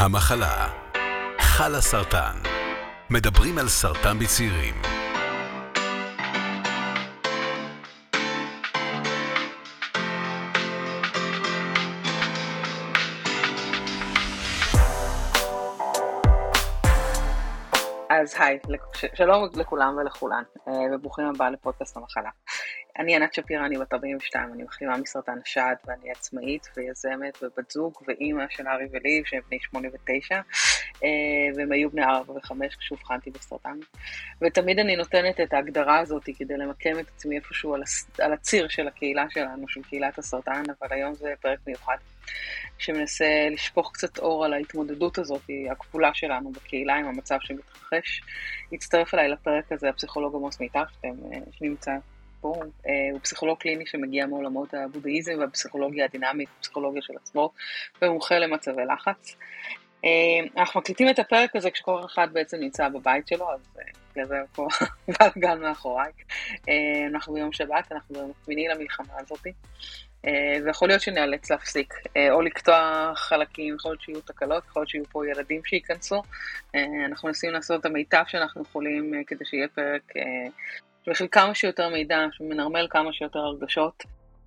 המחלה. חלה סרטן מדברים על סרטן בצעירים. אז היי, שלום לכולם ולכולן, אה, וברוכים הבאה לפודקאסט המחלה. אני ענת שפירא, אני בת 42, אני מחלימה מסרטן השד, ואני עצמאית ויזמת ובת זוג ואימא של ארי ולי, שהם בני 8 ו-9, והם היו בני 4 ו-5 כשאובחנתי בסרטן. ותמיד אני נותנת את ההגדרה הזאת כדי למקם את עצמי איפשהו על, הציר של הקהילה שלנו, של קהילת הסרטן, אבל היום זה פרק מיוחד. שמנסה לשפוך קצת אור על ההתמודדות הזאת, הכפולה שלנו בקהילה עם המצב שמתרחש. הצטרף אליי לפרק הזה הפסיכולוג עמוס מיטב, אה, שנמצא פה, אה, הוא פסיכולוג קליני שמגיע מעולמות הבודהיזם והפסיכולוגיה הדינמית, הפסיכולוגיה של עצמו, ומומחה למצבי לחץ. אה, אנחנו מקליטים את הפרק הזה כשכל אחד בעצם נמצא בבית שלו, אז בגלל זה פה גלגל מאחוריי. אנחנו ביום שבת, אנחנו השמיני למלחמה הזאת. ויכול להיות שניאלץ להפסיק, או לקטוע חלקים, יכול להיות שיהיו תקלות, יכול להיות שיהיו פה ילדים שייכנסו. אנחנו מנסים לעשות את המיטב שאנחנו יכולים כדי שיהיה פרק שמכיל כמה שיותר מידע, שמנרמל כמה שיותר הרגשות,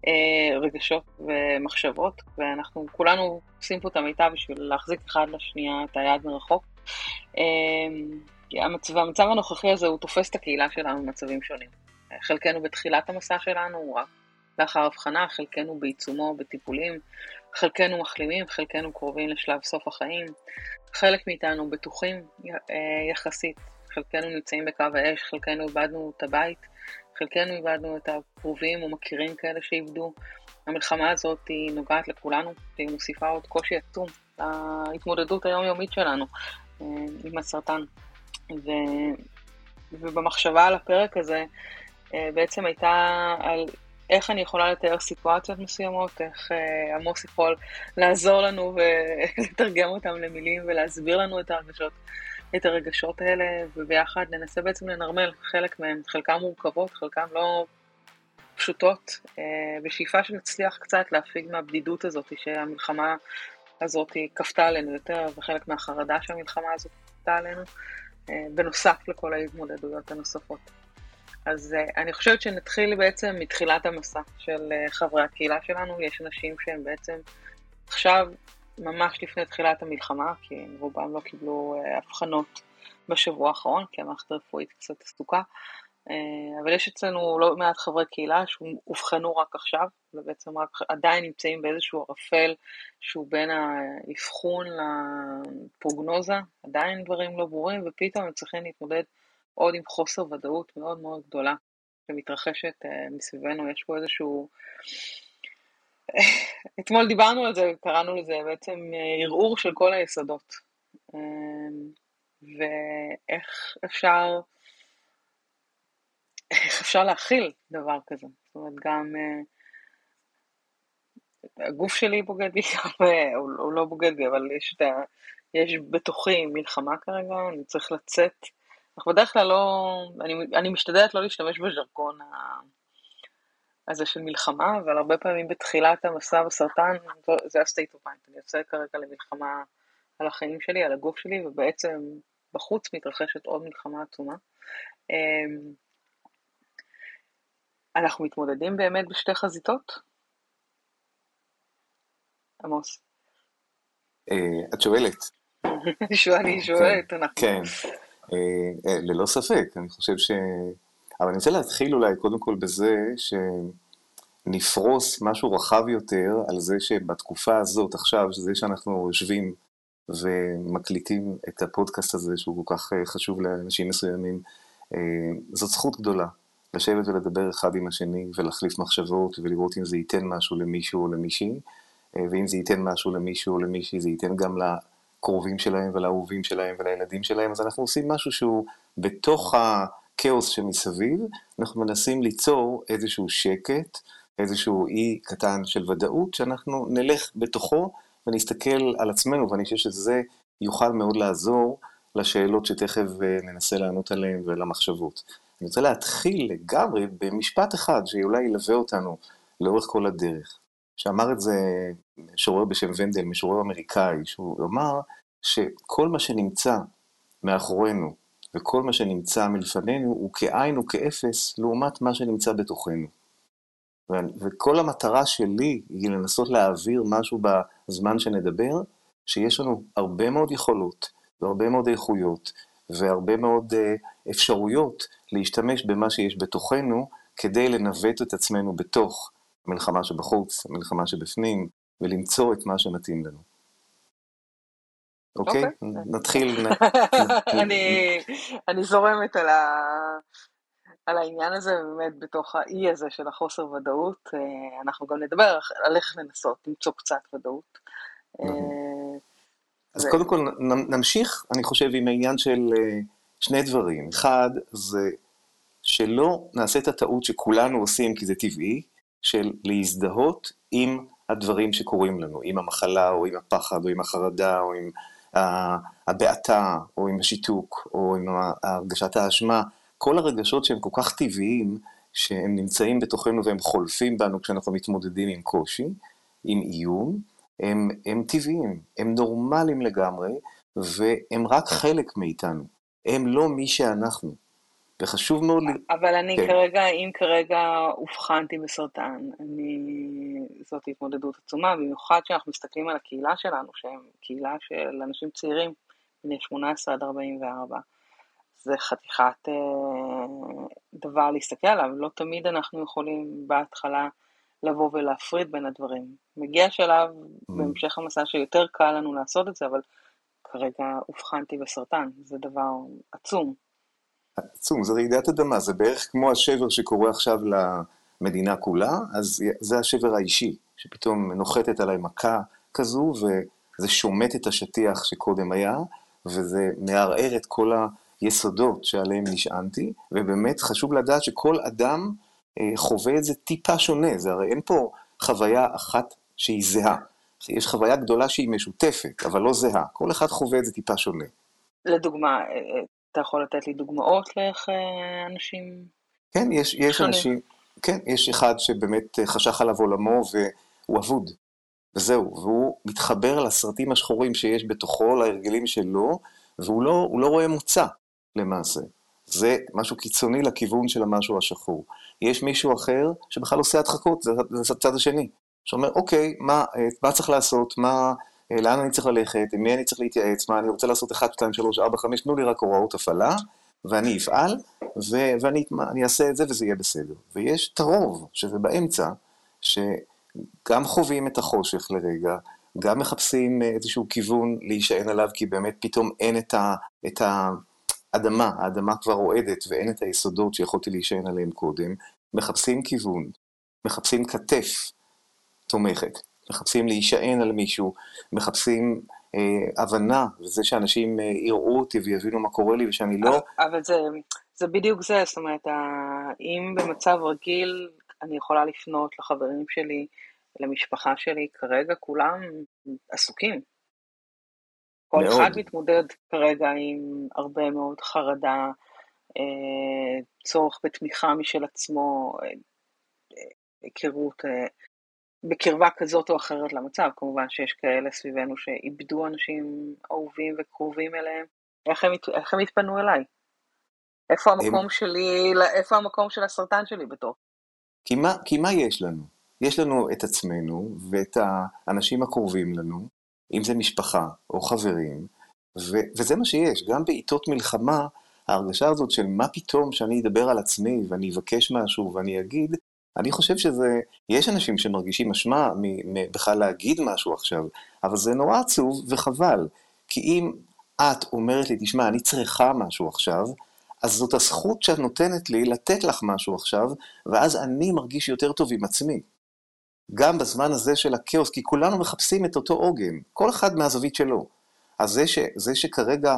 אה, רגשות ומחשבות, ואנחנו כולנו עושים פה את המיטב בשביל להחזיק אחד לשנייה את היד מרחוק. אה, המצב, המצב הנוכחי הזה הוא תופס את הקהילה שלנו במצבים שונים. חלקנו בתחילת המסע שלנו, רק לאחר הבחנה, חלקנו בעיצומו בטיפולים, חלקנו מחלימים, חלקנו קרובים לשלב סוף החיים, חלק מאיתנו בטוחים אה, יחסית חלקנו נמצאים בקו האש, חלקנו איבדנו את הבית, חלקנו איבדנו את הקרובים או מכירים כאלה שאיבדו. המלחמה הזאת היא נוגעת לכולנו, והיא מוסיפה עוד קושי עצום להתמודדות היומיומית שלנו אה, עם הסרטן. ו... ובמחשבה על הפרק הזה, אה, בעצם הייתה על איך אני יכולה לתאר סיטואציות מסוימות, איך אה, עמוס יכול לעזור לנו ולתרגם אותם למילים ולהסביר לנו את ההרגשות את הרגשות האלה, וביחד ננסה בעצם לנרמל חלק מהם, חלקם מורכבות, חלקם לא פשוטות, אה, בשאיפה שנצליח קצת להפיג מהבדידות הזאת שהמלחמה הזאת כפתה עלינו יותר, וחלק מהחרדה שהמלחמה הזאת כפתה עלינו, אה, בנוסף לכל ההתמודדויות הנוספות. אז uh, אני חושבת שנתחיל בעצם מתחילת המסע של חברי הקהילה שלנו. יש אנשים שהם בעצם עכשיו ממש לפני תחילת המלחמה, כי רובם לא קיבלו אה, אבחנות בשבוע האחרון, כי המערכת הרפואית קצת עסוקה. אה, אבל יש אצלנו לא מעט חברי קהילה שאובחנו רק עכשיו, ובעצם רק עדיין נמצאים באיזשהו ערפל שהוא בין האבחון לפרוגנוזה, עדיין דברים לא ברורים, ופתאום הם צריכים להתמודד עוד עם חוסר ודאות מאוד מאוד גדולה שמתרחשת אה, מסביבנו. יש פה איזשהו אתמול דיברנו על זה, קראנו לזה בעצם אה, ערעור של כל היסודות. אמ, ואיך אפשר, איך אפשר להכיל דבר כזה. זאת אומרת, גם אה, הגוף שלי בוגד בי, הוא, לא בוגד בי, אבל יש, ה, יש בתוכי מלחמה כרגע, אני צריך לצאת. אנחנו בדרך כלל לא, אני, אני משתדלת לא להשתמש בז'רגון הזה של מלחמה, אבל הרבה פעמים בתחילת המסע בסרטן, זה ה-state of mind, אני יוצא כרגע למלחמה על החיים שלי, על הגוף שלי, ובעצם בחוץ מתרחשת עוד מלחמה עצומה. אמ, אנחנו מתמודדים באמת בשתי חזיתות? עמוס. אה, את שואלת. אני שואלת, אנחנו. כן, אה, אה, ללא ספק, אני חושב ש... אבל אני רוצה להתחיל אולי קודם כל בזה שנפרוס משהו רחב יותר על זה שבתקופה הזאת עכשיו, זה שאנחנו יושבים ומקליטים את הפודקאסט הזה שהוא כל כך אה, חשוב לאנשים מסוימים, אה, זאת זכות גדולה. לשבת ולדבר אחד עם השני ולהחליף מחשבות ולראות אם זה ייתן משהו למישהו או למישהי, אה, ואם זה ייתן משהו למישהו או למישהי, זה ייתן גם לקרובים שלהם ולאהובים שלהם ולילדים שלהם, אז אנחנו עושים משהו שהוא בתוך. הכאוס שמסביב, אנחנו מנסים ליצור איזשהו שקט, איזשהו אי קטן של ודאות, שאנחנו נלך בתוכו ונסתכל על עצמנו, ואני חושב שזה יוכל מאוד לעזור לשאלות שתכף אה, ננסה לענות עליהן ולמחשבות. אני רוצה להתחיל לגמרי במשפט אחד שאולי ילווה אותנו לאורך כל הדרך. שאמר את זה משורר בשם ונדל, משורר אמריקאי, שהוא אמר שכל מה שנמצא מאחורינו וכל מה שנמצא מלפנינו הוא כאין וכאפס לעומת מה שנמצא בתוכנו. וכל המטרה שלי היא לנסות להעביר משהו בזמן שנדבר, שיש לנו הרבה מאוד יכולות והרבה מאוד איכויות והרבה מאוד uh, אפשרויות להשתמש במה שיש בתוכנו כדי לנווט את עצמנו בתוך המלחמה שבחוץ, המלחמה שבפנים, ולמצוא את מה שמתאים לנו. אוקיי? אוקיי. נתחיל. אני זורמת על העניין הזה, באמת בתוך האי הזה של החוסר ודאות, אה, אנחנו גם נדבר על איך לנסות למצוא קצת ודאות. אה, אז קודם כל נמשיך, אני חושב, עם העניין של אה, שני דברים. אחד, זה שלא נעשה את הטעות שכולנו עושים, כי זה טבעי, של להזדהות עם הדברים שקורים לנו, עם המחלה, או עם הפחד, או עם החרדה, או עם הבעתה, או עם השיתוק, או עם הרגשת האשמה. כל הרגשות שהם כל כך טבעיים, שהם נמצאים בתוכנו והם חולפים בנו כשאנחנו מתמודדים עם קושי, עם איום, הם, הם טבעיים, הם נורמליים לגמרי, והם רק חלק מאיתנו. הם לא מי שאנחנו. וחשוב מאוד... אבל אני כן. כרגע, אם כרגע אובחנתי בסרטן, אני... זאת התמודדות עצומה, במיוחד כשאנחנו מסתכלים על הקהילה שלנו, שהם קהילה של אנשים צעירים, בני 18 עד 44. זה חתיכת אה, דבר להסתכל עליו, לא תמיד אנחנו יכולים בהתחלה לבוא ולהפריד בין הדברים. מגיע שלב mm. בהמשך המסע שיותר קל לנו לעשות את זה, אבל כרגע אובחנתי בסרטן, זה דבר עצום. עצום, זה רעידת אדמה, זה בערך כמו השבר שקורה עכשיו למדינה כולה, אז זה השבר האישי, שפתאום נוחתת עליי מכה כזו, וזה שומט את השטיח שקודם היה, וזה מערער את כל היסודות שעליהם נשענתי, ובאמת חשוב לדעת שכל אדם אה, חווה את זה טיפה שונה, זה הרי אין פה חוויה אחת שהיא זהה. יש חוויה גדולה שהיא משותפת, אבל לא זהה. כל אחד חווה את זה טיפה שונה. לדוגמה, אה, אה, אתה יכול לתת לי דוגמאות לאיך אנשים... כן, יש, יש אנשים, כן, יש אחד שבאמת חשך עליו עולמו והוא אבוד, וזהו, והוא מתחבר לסרטים השחורים שיש בתוכו, להרגלים שלו, והוא לא, לא רואה מוצא למעשה. זה משהו קיצוני לכיוון של המשהו השחור. יש מישהו אחר שבכלל עושה הדחקות, זה, זה הצד השני. שאומר, אוקיי, מה, מה צריך לעשות, מה, לאן אני צריך ללכת, עם מי אני צריך להתייעץ, מה, אני רוצה לעשות 1, 2, 3, 4, 5, תנו לי רק הוראות הפעלה, ואני אפעל, ו- ואני אני אעשה את זה וזה יהיה בסדר. ויש את הרוב, שזה באמצע, שגם חווים את החושך לרגע, גם מחפשים איזשהו כיוון להישען עליו, כי באמת פתאום אין את, ה, את האדמה, האדמה כבר רועדת ואין את היסודות שיכולתי להישען עליהם קודם, מחפשים כיוון, מחפשים כתף תומכת, מחפשים להישען על מישהו, מחפשים אה, הבנה, וזה שאנשים אה, יראו אותי ויבינו מה קורה לי ושאני לא... אבל זה, זה בדיוק זה, זאת אומרת, אם במצב רגיל אני יכולה לפנות לחברים שלי, למשפחה שלי, כרגע כולם עסוקים. כל מאוד. אחד מתמודד כרגע עם הרבה מאוד חרדה, אה, צורך בתמיכה משל עצמו, אה, אה, היכרות בקרבה כזאת או אחרת למצב, כמובן שיש כאלה סביבנו שאיבדו אנשים אהובים וקרובים אליהם, איך הם, איך הם התפנו אליי? איפה המקום הם... שלי, איפה המקום של הסרטן שלי בתור? כי מה, כי מה יש לנו? יש לנו את עצמנו ואת האנשים הקרובים לנו, אם זה משפחה או חברים, ו, וזה מה שיש. גם בעיתות מלחמה, ההרגשה הזאת של מה פתאום שאני אדבר על עצמי ואני אבקש משהו ואני אגיד, אני חושב שזה, יש אנשים שמרגישים אשמה בכלל להגיד משהו עכשיו, אבל זה נורא עצוב וחבל, כי אם את אומרת לי, תשמע, אני צריכה משהו עכשיו, אז זאת הזכות שאת נותנת לי לתת לך משהו עכשיו, ואז אני מרגיש יותר טוב עם עצמי. גם בזמן הזה של הכאוס, כי כולנו מחפשים את אותו עוגן, כל אחד מהזווית שלו. אז זה, ש, זה שכרגע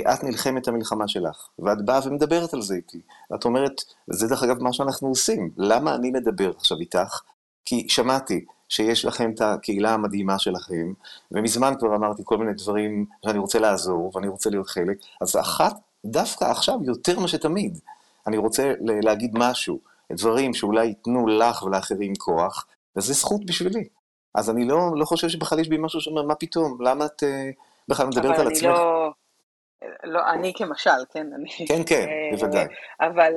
את נלחמת המלחמה שלך, ואת באה ומדברת על זה איתי. ואת אומרת, וזה דרך אגב מה שאנחנו עושים, למה אני מדבר עכשיו איתך? כי שמעתי שיש לכם את הקהילה המדהימה שלכם, ומזמן כבר אמרתי כל מיני דברים שאני רוצה לעזור, ואני רוצה להיות חלק, אז אחת, דווקא עכשיו, יותר מה שתמיד, אני רוצה להגיד משהו, דברים שאולי ייתנו לך ולאחרים כוח, וזו זכות בשבילי. אז אני לא, לא חושב שבכלל יש בי משהו שאומר, מה פתאום, למה את... בכלל מדברת על עצמך. לא, לא, אני כמשל, כן, אני... כן, כן, בוודאי. אבל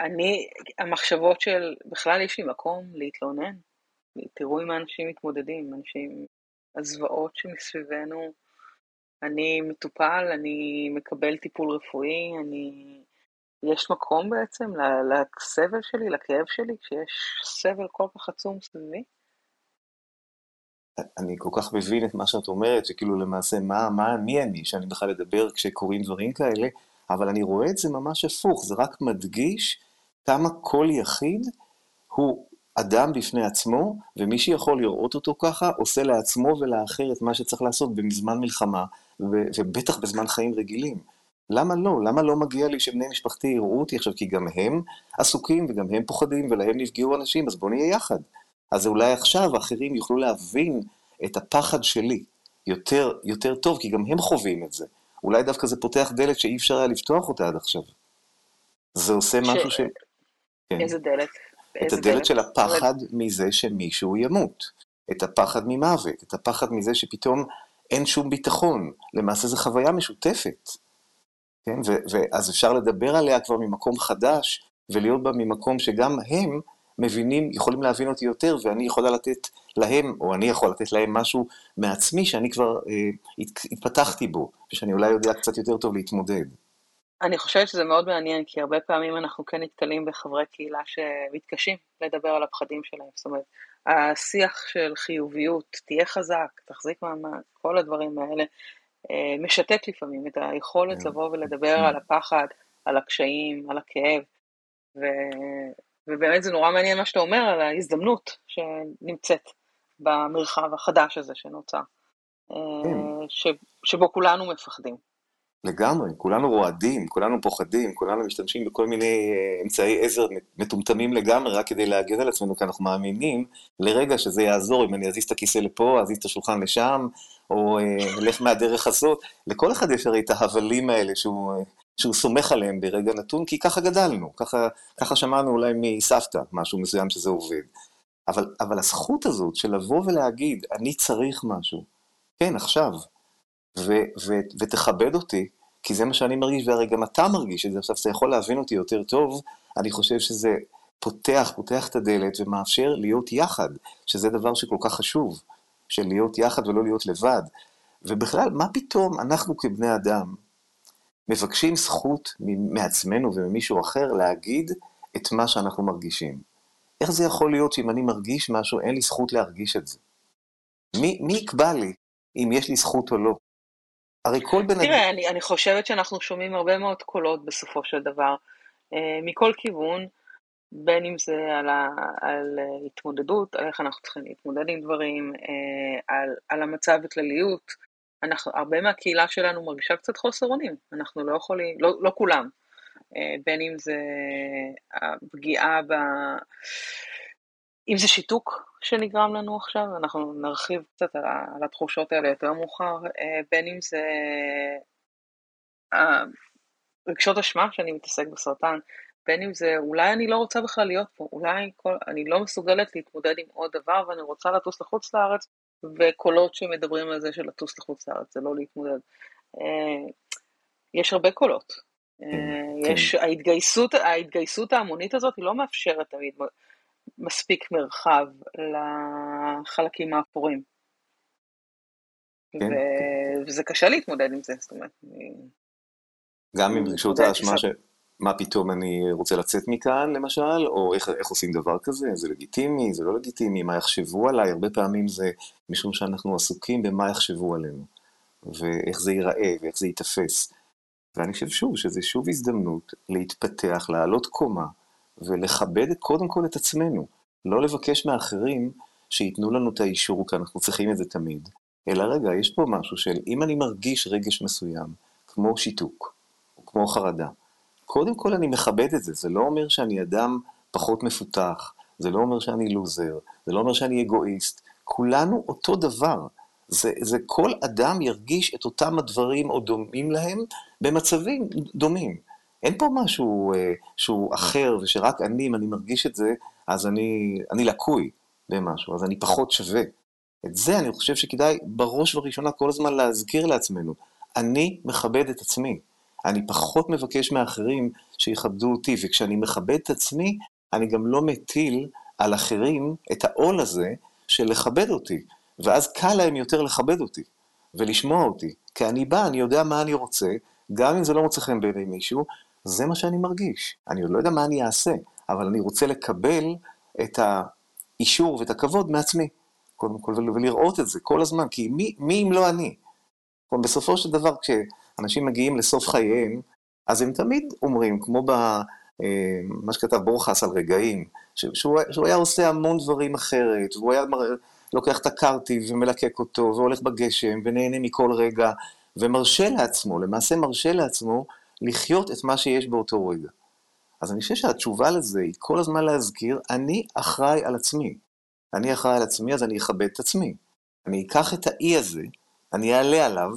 אני, המחשבות של, בכלל יש לי מקום להתלונן. תראו עם האנשים מתמודדים, אנשים, הזוועות שמסביבנו, אני מטופל, אני מקבל טיפול רפואי, אני... יש מקום בעצם לסבל שלי, לכאב שלי, כשיש סבל כל כך עצום סביבי? אני כל כך מבין את מה שאת אומרת, שכאילו למעשה, מה, מה, מי אני שאני בכלל אדבר כשקורים דברים כאלה, אבל אני רואה את זה ממש הפוך, זה רק מדגיש כמה כל יחיד הוא אדם בפני עצמו, ומי שיכול לראות אותו ככה, עושה לעצמו ולאחר את מה שצריך לעשות בזמן מלחמה, ובטח בזמן חיים רגילים. למה לא? למה לא מגיע לי שבני משפחתי יראו אותי עכשיו? כי גם הם עסוקים וגם הם פוחדים ולהם נפגעו אנשים, אז בואו נהיה יחד. אז אולי עכשיו אחרים יוכלו להבין את הפחד שלי יותר, יותר טוב, כי גם הם חווים את זה. אולי דווקא זה פותח דלת שאי אפשר היה לפתוח אותה עד עכשיו. זה עושה. משהו ש... כן. איזה דלת? את הדלת דלת? של הפחד דלת. מזה שמישהו ימות. את הפחד ממוות, את הפחד מזה שפתאום אין שום ביטחון. למעשה זו חוויה משותפת. כן? ואז אפשר לדבר עליה כבר ממקום חדש, ולהיות בה ממקום שגם הם מבינים, יכולים להבין אותי יותר, ואני יכולה לתת להם, או אני יכול לתת להם משהו מעצמי שאני כבר אה, התפתחתי בו, ושאני אולי יודע קצת יותר טוב להתמודד. אני חושבת שזה מאוד מעניין, כי הרבה פעמים אנחנו כן נתקלים בחברי קהילה שמתקשים לדבר על הפחדים שלהם. זאת אומרת, השיח של חיוביות, תהיה חזק, תחזיק מעמד, כל הדברים האלה, אה, משתק לפעמים את היכולת כן. לבוא ולדבר על הפחד, על הקשיים, על הכאב, ו... ובאמת זה נורא מעניין מה שאתה אומר על ההזדמנות שנמצאת במרחב החדש הזה שנוצר, אה, כן. ש... שבו כולנו מפחדים. לגמרי, כולנו רועדים, כולנו פוחדים, כולנו משתמשים בכל מיני אה, אמצעי עזר מטומטמים לגמרי, רק כדי להגן על עצמנו, כי אנחנו מאמינים לרגע שזה יעזור, אם אני אזיז את הכיסא לפה, אזיז את השולחן לשם, או אלך אה, מהדרך הזאת. לכל אחד יש הרי את ההבלים האלה שהוא, אה, שהוא סומך עליהם ברגע נתון, כי ככה גדלנו, ככה, ככה שמענו אולי מסבתא, משהו מסוים שזה עובד. אבל, אבל הזכות הזאת של לבוא ולהגיד, אני צריך משהו, כן, עכשיו, ו- ו- ותכבד אותי, כי זה מה שאני מרגיש, והרי גם אתה מרגיש את זה, עכשיו אתה יכול להבין אותי יותר טוב, אני חושב שזה פותח, פותח את הדלת ומאפשר להיות יחד, שזה דבר שכל כך חשוב, של להיות יחד ולא להיות לבד. ובכלל, מה פתאום אנחנו כבני אדם מבקשים זכות מעצמנו וממישהו אחר להגיד את מה שאנחנו מרגישים? איך זה יכול להיות שאם אני מרגיש משהו, אין לי זכות להרגיש את זה? מי, מי יקבע לי אם יש לי זכות או לא? הרי כל בן אדם... תראה, אני, אני חושבת שאנחנו שומעים הרבה מאוד קולות בסופו של דבר, אה, מכל כיוון, בין אם זה על, ה, על התמודדות, על איך אנחנו צריכים להתמודד עם דברים, אה, על, על המצב בכלליות. אנחנו, הרבה מהקהילה שלנו מרגישה קצת חוסר אונים, אנחנו לא יכולים, לא, לא כולם, אה, בין אם זה הפגיעה ב... אם זה שיתוק שנגרם לנו עכשיו, אנחנו נרחיב קצת על, על התחושות האלה יותר מאוחר, אה, בין אם זה אה, רגשות אשמה שאני מתעסק בסרטן, בין אם זה אולי אני לא רוצה בכלל להיות פה, אולי כל, אני לא מסוגלת להתמודד עם עוד דבר ואני רוצה לטוס לחוץ לארץ, וקולות שמדברים על זה של לטוס לחוץ לארץ, זה לא להתמודד. אה, יש הרבה קולות. כן, יש, כן. ההתגייסות, ההתגייסות ההמונית הזאת היא לא מאפשרת תמיד מספיק מרחב לחלקים האפורים. כן. כן. וזה קשה להתמודד עם זה, זאת אומרת. גם עם רגשות האשמה ש... מה פתאום אני רוצה לצאת מכאן, למשל, או איך, איך עושים דבר כזה, זה לגיטימי, זה לא לגיטימי, מה יחשבו עליי, הרבה פעמים זה משום שאנחנו עסוקים במה יחשבו עלינו, ואיך זה ייראה, ואיך זה ייתפס. ואני חושב שוב, שזה שוב הזדמנות להתפתח, לעלות קומה, ולכבד קודם כל את עצמנו. לא לבקש מאחרים שייתנו לנו את האישור, כי אנחנו צריכים את זה תמיד. אלא רגע, יש פה משהו של אם אני מרגיש רגש מסוים, כמו שיתוק, או כמו חרדה, קודם כל אני מכבד את זה, זה לא אומר שאני אדם פחות מפותח, זה לא אומר שאני לוזר, זה לא אומר שאני אגואיסט, כולנו אותו דבר. זה, זה כל אדם ירגיש את אותם הדברים או דומים להם במצבים דומים. אין פה משהו אה, שהוא אחר ושרק אני, אם אני מרגיש את זה, אז אני, אני לקוי במשהו, אז אני פחות שווה. את זה אני חושב שכדאי בראש ובראשונה כל הזמן להזכיר לעצמנו. אני מכבד את עצמי. אני פחות מבקש מאחרים שיכבדו אותי, וכשאני מכבד את עצמי, אני גם לא מטיל על אחרים את העול הזה של לכבד אותי, ואז קל להם יותר לכבד אותי ולשמוע אותי. כי אני בא, אני יודע מה אני רוצה, גם אם זה לא מוצא חן בעיני מישהו, זה מה שאני מרגיש. אני עוד לא יודע מה אני אעשה, אבל אני רוצה לקבל את האישור ואת הכבוד מעצמי, קודם כל, ולראות את זה כל הזמן, כי מי, מי אם לא אני? בסופו של דבר, כשאנשים מגיעים לסוף חייהם, אז הם תמיד אומרים, כמו במה אה, שכתב בורחס על רגעים, שהוא, שהוא היה עושה המון דברים אחרת, והוא היה לוקח את הקרטיב ומלקק אותו, והולך בגשם, ונהנה מכל רגע, ומרשה לעצמו, למעשה מרשה לעצמו, לחיות את מה שיש באותו רגע. אז אני חושב שהתשובה לזה היא כל הזמן להזכיר, אני אחראי על עצמי. אני אחראי על עצמי, אז אני אכבד את עצמי. אני אקח את האי הזה, אני אעלה עליו,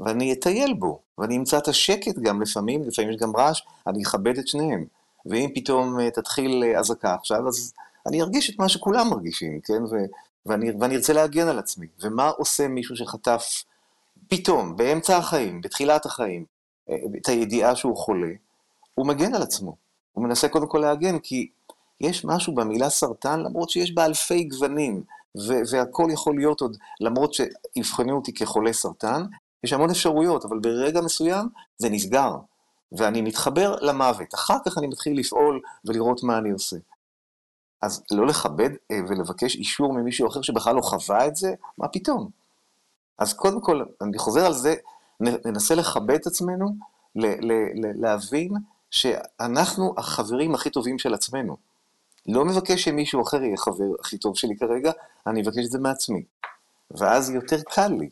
ואני אטייל בו, ואני אמצא את השקט גם לפעמים, לפעמים יש גם רעש, אני אכבד את שניהם. ואם פתאום אה, תתחיל אה, אזעקה עכשיו, אז אני ארגיש את מה שכולם מרגישים, כן? ו, ואני, ואני ארצה להגן על עצמי. ומה עושה מישהו שחטף פתאום, באמצע החיים, בתחילת החיים, אה, את הידיעה שהוא חולה? הוא מגן על עצמו. הוא מנסה קודם כל להגן, כי יש משהו במילה סרטן, למרות שיש בה אלפי גוונים, והכל יכול להיות עוד, למרות שיבחנו אותי כחולה סרטן, יש המון אפשרויות, אבל ברגע מסוים זה נסגר, ואני מתחבר למוות. אחר כך אני מתחיל לפעול ולראות מה אני עושה. אז לא לכבד אה, ולבקש אישור ממישהו אחר שבכלל לא חווה את זה, מה פתאום? אז קודם כל, אני חוזר על זה, ננסה לכבד את עצמנו, להבין שאנחנו החברים הכי טובים של עצמנו. לא מבקש שמישהו אחר יהיה חבר הכי טוב שלי כרגע, אני אבקש את זה מעצמי. ואז יותר קל לי.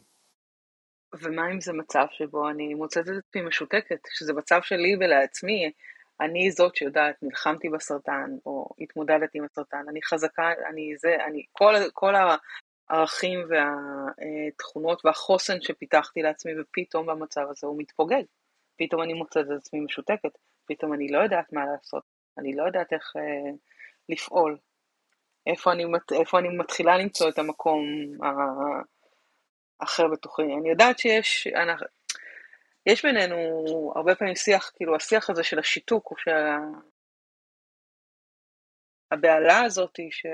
ומה אם זה מצב שבו אני מוצאת את עצמי משותקת, שזה מצב שלי ולעצמי, אני זאת שיודעת, נלחמתי בסרטן, או התמודדתי עם הסרטן, אני חזקה, אני זה, אני, כל, כל הערכים והתכונות והחוסן שפיתחתי לעצמי, ופתאום במצב הזה הוא מתפוגג. פתאום אני מוצאת את עצמי משותקת, פתאום אני לא יודעת מה לעשות, אני לא יודעת איך אה, לפעול, איפה אני, איפה אני מתחילה למצוא את המקום האחר בתוכי. אני יודעת שיש, אנחנו, יש בינינו הרבה פעמים שיח, כאילו השיח הזה של השיתוק, או של הבהלה הזאת של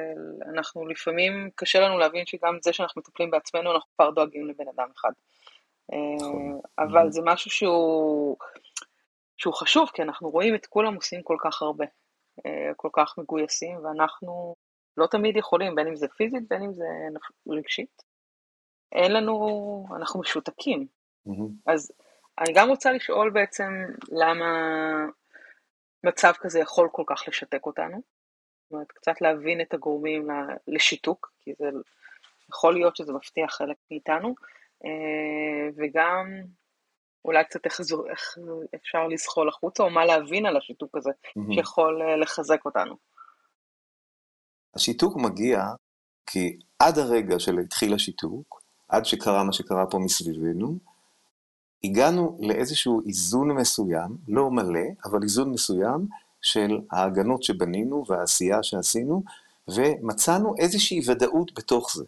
אנחנו לפעמים, קשה לנו להבין שגם זה שאנחנו מטפלים בעצמנו, אנחנו כבר דואגים לבן אדם אחד. נכון. אה, אבל זה משהו שהוא, שהוא חשוב, כי אנחנו רואים את כולם עושים כל כך הרבה, אה, כל כך מגויסים, ואנחנו לא תמיד יכולים, בין אם זה פיזית, בין אם זה רגשית. אין לנו, אנחנו משותקים. אז אני גם רוצה לשאול בעצם למה מצב כזה יכול כל כך לשתק אותנו. זאת אומרת, קצת להבין את הגורמים לשיתוק, כי זה יכול להיות שזה מבטיח חלק מאיתנו, אה, וגם אולי קצת איך, איך אפשר לזחול החוצה, או מה להבין על השיתוק הזה, mm-hmm. שיכול אה, לחזק אותנו. השיתוק מגיע כי עד הרגע של התחיל השיתוק, עד שקרה מה שקרה פה מסביבנו, הגענו לאיזשהו איזון מסוים, לא מלא, אבל איזון מסוים של ההגנות שבנינו והעשייה שעשינו, ומצאנו איזושהי ודאות בתוך זה.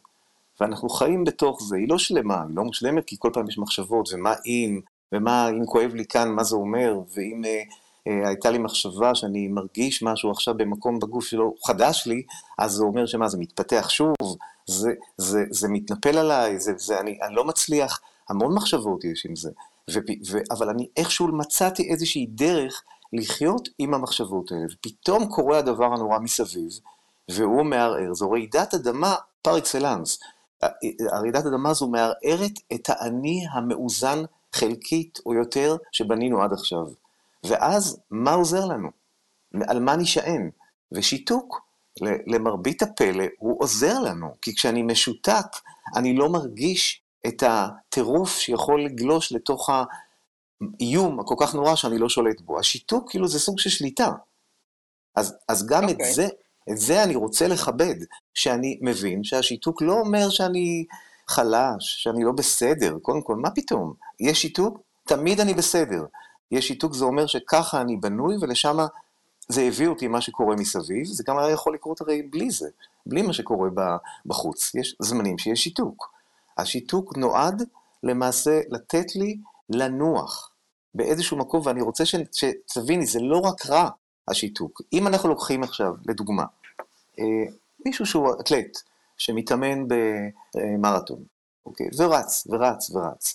ואנחנו חיים בתוך זה, היא לא שלמה, היא לא מושלמת כי כל פעם יש מחשבות, ומה אם, ומה אם כואב לי כאן, מה זה אומר, ואם אה, הייתה לי מחשבה שאני מרגיש משהו עכשיו במקום בגוף שלו חדש לי, אז זה אומר שמה, זה מתפתח שוב, זה, זה, זה מתנפל עליי, זה, זה, אני, אני לא מצליח, המון מחשבות יש עם זה, ו, ו, אבל אני איכשהו מצאתי איזושהי דרך לחיות עם המחשבות האלה, ופתאום קורה הדבר הנורא מסביב, והוא מערער, זו רעידת אדמה פר אקסלנס. הרעידת אדמה הזו מערערת את האני המאוזן חלקית או יותר שבנינו עד עכשיו. ואז מה עוזר לנו? על מה נשען? ושיתוק, למרבית הפלא, הוא עוזר לנו, כי כשאני משותק, אני לא מרגיש את הטירוף שיכול לגלוש לתוך האיום הכל כך נורא שאני לא שולט בו. השיתוק, כאילו, זה סוג של שליטה. אז, אז גם okay. את אוקיי. זה, את זה אני רוצה לכבד, שאני מבין שהשיתוק לא אומר שאני חלש, שאני לא בסדר. קודם כל, מה פתאום? יש שיתוק? תמיד אני בסדר. יש שיתוק זה אומר שככה אני בנוי ולשם זה הביא אותי מה שקורה מסביב, זה גם היה יכול לקרות הרי בלי זה, בלי מה שקורה בחוץ. יש זמנים שיש שיתוק. השיתוק נועד למעשה לתת לי לנוח באיזשהו מקום, ואני רוצה שתביני, זה לא רק רע, השיתוק. אם אנחנו לוקחים עכשיו, לדוגמה, אה, מישהו שהוא אתלט, שמתאמן במרתון, אוקיי? ורץ, ורץ, ורץ.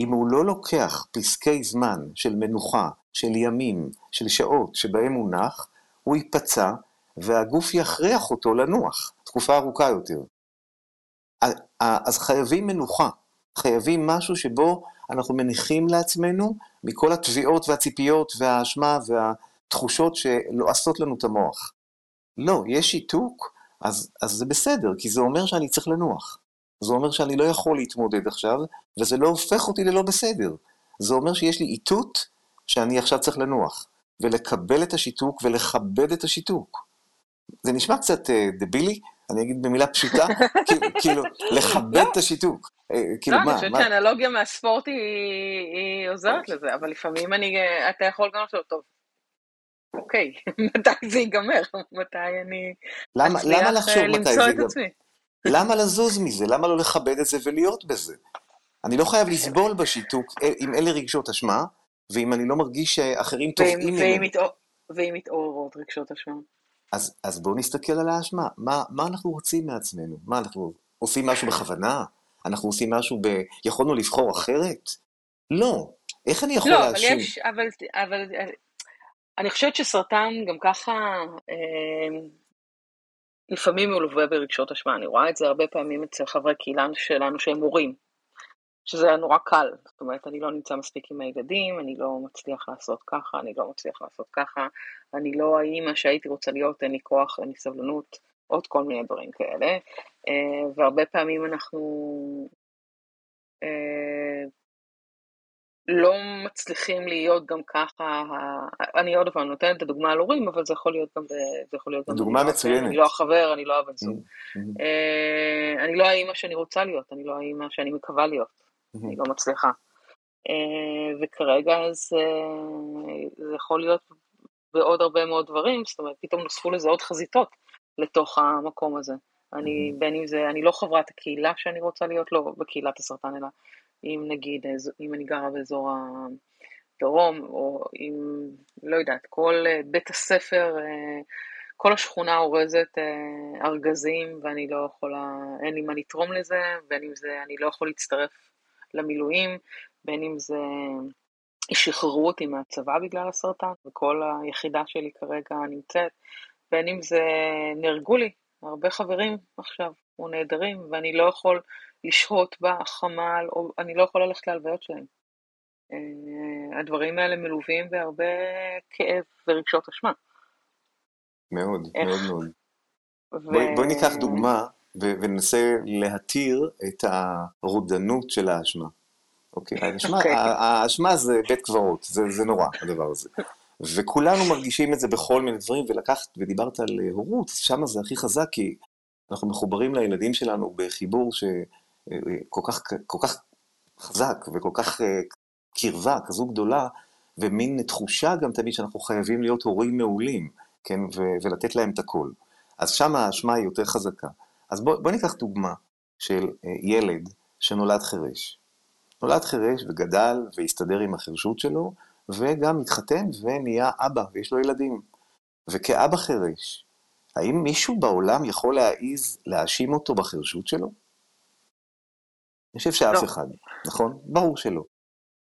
אם הוא לא לוקח פסקי זמן של מנוחה, של ימים, של שעות שבהם הוא נח, הוא ייפצע והגוף יכריח אותו לנוח תקופה ארוכה יותר. אז חייבים מנוחה, חייבים משהו שבו אנחנו מניחים לעצמנו מכל התביעות והציפיות והאשמה והתחושות שלועסות לנו את המוח. לא, יש שיתוק, אז, אז זה בסדר, כי זה אומר שאני צריך לנוח. זה אומר שאני לא יכול להתמודד עכשיו, וזה לא הופך אותי ללא בסדר. זה אומר שיש לי איתות שאני עכשיו צריך לנוח, ולקבל את השיתוק ולכבד את השיתוק. זה נשמע קצת uh, דבילי, אני אגיד במילה פשוטה, כאילו, לכבד את השיתוק. אה, כאילו, לא, אני חושבת שהאנלוגיה מהספורט היא עוזרת לזה, אבל לפעמים אני, אתה יכול גם לחשוב, טוב, אוקיי, מתי זה ייגמר? מתי אני אצליח אה, למצוא את עצמי? למה לזוז מזה? למה לא לכבד את זה ולהיות בזה? אני לא חייב לסבול בשיתוק אם אלה רגשות אשמה, ואם אני לא מרגיש שאחרים תובעים ממני. ואם מתעוררות רגשות אשמה? אז, אז בואו נסתכל על האשמה. מה, מה אנחנו רוצים מעצמנו? מה, אנחנו עושים משהו בכוונה? אנחנו עושים משהו ב... יכולנו לבחור אחרת? לא. איך אני יכול לא, להאשים? לא, אבל יש... אבל, אבל אני חושבת שסרטן גם ככה... אה, לפעמים מלווה ברגשות אשמה, אני רואה את זה הרבה פעמים אצל חברי קהילה שלנו שהם הורים, שזה נורא קל, זאת אומרת, אני לא נמצא מספיק עם הילדים, אני לא מצליח לעשות ככה, אני לא מצליח לעשות ככה, אני לא האימא שהייתי רוצה להיות, אין לי כוח, אין לי סבלנות, עוד כל מיני דברים כאלה, אה, והרבה פעמים אנחנו אה, לא מצליחים להיות גם ככה, אני עוד פעם נותנת את הדוגמה על הורים, אבל זה יכול להיות גם, זה יכול להיות גם... דוגמה מצוינת. אני לא החבר, אני לא הבן זוג. Mm-hmm. אה, אני לא האימא שאני רוצה להיות, אני לא האימא שאני מקווה להיות, mm-hmm. אני לא מצליחה. אה, וכרגע זה, זה יכול להיות בעוד הרבה מאוד דברים, זאת אומרת, פתאום נוספו לזה עוד חזיתות לתוך המקום הזה. אני, בין אם זה, אני לא חברת הקהילה שאני רוצה להיות, לא בקהילת הסרטן, אלא אם נגיד, אם אני גרה באזור הדרום, או אם, לא יודעת, כל אה, בית הספר, אה, כל השכונה אורזת אה, ארגזים, ואני לא יכולה, אין לי מה לתרום לזה, בין אם זה, אני לא יכול להצטרף למילואים, בין אם זה, שחררו אותי מהצבא בגלל הסרטן, וכל היחידה שלי כרגע נמצאת, בין אם זה, נהרגו לי הרבה חברים עכשיו, או נהדרים, ואני לא יכול לשהות בחמ"ל, או אני לא יכולה ללכת להלוויות שלהם. Uh, הדברים האלה מלווים בהרבה כאב ורגשות אשמה. מאוד, איך? מאוד מאוד. ו... בואי, בואי ניקח דוגמה וננסה להתיר את הרודנות של האשמה. אוקיי, האשמה, okay. אוקיי. האשמה זה בית קברות, זה, זה נורא הדבר הזה. וכולנו מרגישים את זה בכל מיני דברים, ולקחת, ודיברת על הורות, שם זה הכי חזק, כי אנחנו מחוברים לילדים שלנו בחיבור ש... כל כך, כל כך חזק וכל כך אה, קרבה כזו גדולה, ומין תחושה גם תמיד שאנחנו חייבים להיות הורים מעולים, כן, ו- ולתת להם את הכל. אז שם האשמה היא יותר חזקה. אז בוא, בוא ניקח דוגמה של אה, ילד שנולד חירש. נולד חירש וגדל והסתדר עם החירשות שלו, וגם התחתן ונהיה אבא, ויש לו ילדים. וכאבא חירש, האם מישהו בעולם יכול להעיז להאשים אותו בחירשות שלו? אני חושב שאף לא. אחד, נכון? ברור שלא.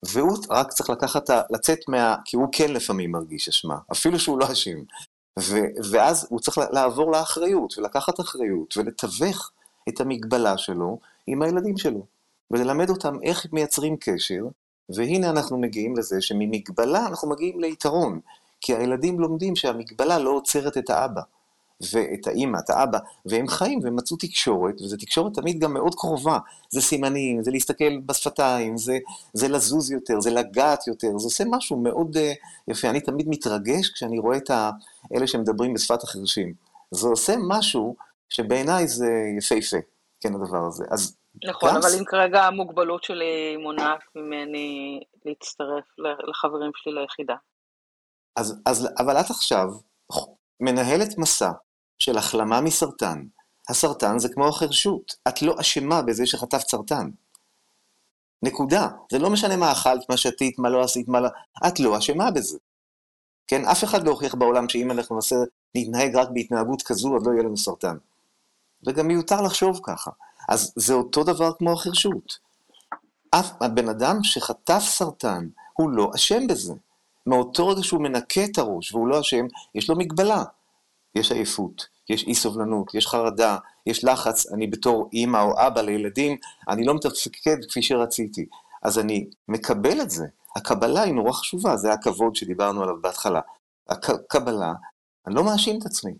והוא רק צריך לקחת, לצאת מה... כי הוא כן לפעמים מרגיש אשמה, אפילו שהוא לא אשם. ו- ואז הוא צריך לעבור לאחריות, ולקחת אחריות, ולתווך את המגבלה שלו עם הילדים שלו, וללמד אותם איך מייצרים קשר, והנה אנחנו מגיעים לזה שממגבלה אנחנו מגיעים ליתרון, כי הילדים לומדים שהמגבלה לא עוצרת את האבא. ואת האימא, את האבא, והם חיים והם מצאו תקשורת, וזו תקשורת תמיד גם מאוד קרובה. זה סימנים, זה להסתכל בשפתיים, זה, זה לזוז יותר, זה לגעת יותר, זה עושה משהו מאוד uh, יפה. אני תמיד מתרגש כשאני רואה את אלה שמדברים בשפת החרשים. זה עושה משהו שבעיניי זה יפהפה, כן, הדבר הזה. אז נכון, אבל אם כרגע המוגבלות שלי מונעת ממני להצטרף לחברים שלי ליחידה. אז, אז, אבל את עכשיו מנהלת מסע של החלמה מסרטן. הסרטן זה כמו החרשות, את לא אשמה בזה שחטפת סרטן. נקודה. זה לא משנה מה אכלת, מה שתית, מה לא עשית, מה לא... את לא אשמה בזה. כן? אף אחד לא הוכיח בעולם שאם אנחנו נעשה, נתנהג רק בהתנהגות כזו, אז לא יהיה לנו סרטן. וגם מיותר לחשוב ככה. אז זה אותו דבר כמו החרשות. אף הבן אדם שחטף סרטן, הוא לא אשם בזה. מאותו רגע שהוא מנקה את הראש והוא לא אשם, יש לו מגבלה. יש עייפות, יש אי סובלנות, יש חרדה, יש לחץ, אני בתור אימא או אבא לילדים, אני לא מתפקד כפי שרציתי. אז אני מקבל את זה. הקבלה היא נורא חשובה, זה הכבוד שדיברנו עליו בהתחלה. הקבלה, אני לא מאשים את עצמי.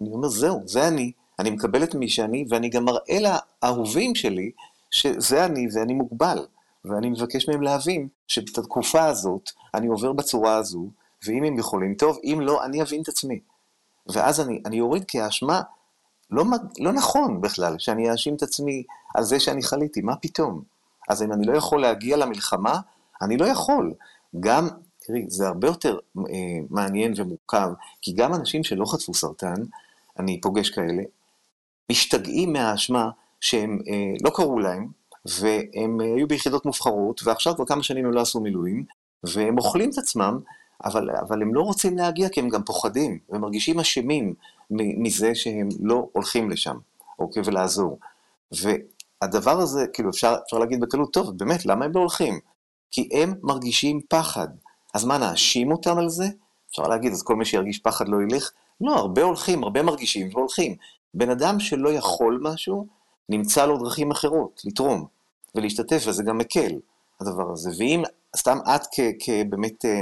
אני אומר, זהו, זה אני, אני מקבל את מי שאני, ואני גם מראה לאהובים שלי שזה אני ואני מוגבל. ואני מבקש מהם להבין שאת התקופה הזאת אני עובר בצורה הזו, ואם הם יכולים, טוב, אם לא, אני אבין את עצמי. ואז אני, אני אוריד כי האשמה, לא, לא נכון בכלל שאני אאשים את עצמי על זה שאני חליתי, מה פתאום? אז אם אני לא יכול להגיע למלחמה, אני לא יכול. גם, תראי, זה הרבה יותר אה, מעניין ומורכב, כי גם אנשים שלא חטפו סרטן, אני פוגש כאלה, משתגעים מהאשמה שהם אה, לא קראו להם, והם אה, היו ביחידות מובחרות, ועכשיו כבר כמה שנים הם לא עשו מילואים, והם אוכלים את עצמם, אבל, אבל הם לא רוצים להגיע כי הם גם פוחדים, והם מרגישים אשמים מזה שהם לא הולכים לשם, אוקיי, ולעזור. והדבר הזה, כאילו, אפשר, אפשר להגיד בקלות, טוב, באמת, למה הם לא הולכים? כי הם מרגישים פחד. אז מה, נאשים אותם על זה? אפשר להגיד, אז כל מי שירגיש פחד לא ילך? לא, הרבה הולכים, הרבה מרגישים והולכים. בן אדם שלא יכול משהו, נמצא לו דרכים אחרות, לתרום ולהשתתף, וזה גם מקל, הדבר הזה. ואם סתם את כבאמת, אה,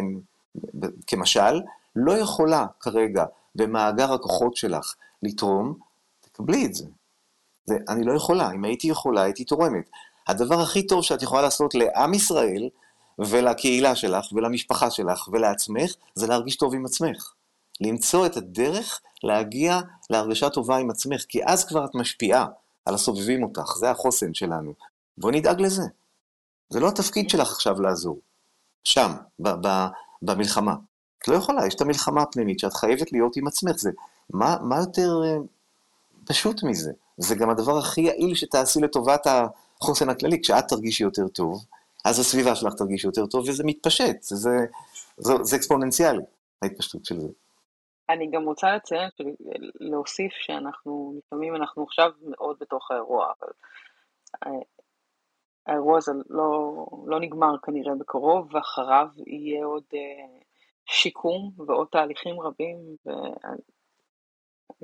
כמשל, לא יכולה כרגע במאגר הכוחות שלך לתרום, תקבלי את זה. ואני לא יכולה, אם הייתי יכולה, הייתי תורמת. הדבר הכי טוב שאת יכולה לעשות לעם ישראל, ולקהילה שלך, ולמשפחה שלך, ולעצמך, זה להרגיש טוב עם עצמך. למצוא את הדרך להגיע להרגשה טובה עם עצמך, כי אז כבר את משפיעה על הסובבים אותך, זה החוסן שלנו. בואי נדאג לזה. זה לא התפקיד שלך עכשיו לעזור. שם, ב- ב- במלחמה. את לא יכולה, יש את המלחמה הפנימית שאת חייבת להיות עם עצמך. זה, מה, מה יותר uh, פשוט מזה? זה גם הדבר הכי יעיל שתעשי לטובת החוסן הכללי. כשאת תרגישי יותר טוב, אז הסביבה שלך תרגיש יותר טוב, וזה מתפשט, זה, זה, זה, זה אקספוננציאלי, ההתפשטות של זה. אני גם רוצה לציין, להוסיף שאנחנו, לפעמים אנחנו עכשיו מאוד בתוך האירוע, אבל אה, האירוע הזה לא, לא נגמר כנראה בקרוב, ואחריו יהיה עוד אה, שיקום ועוד תהליכים רבים,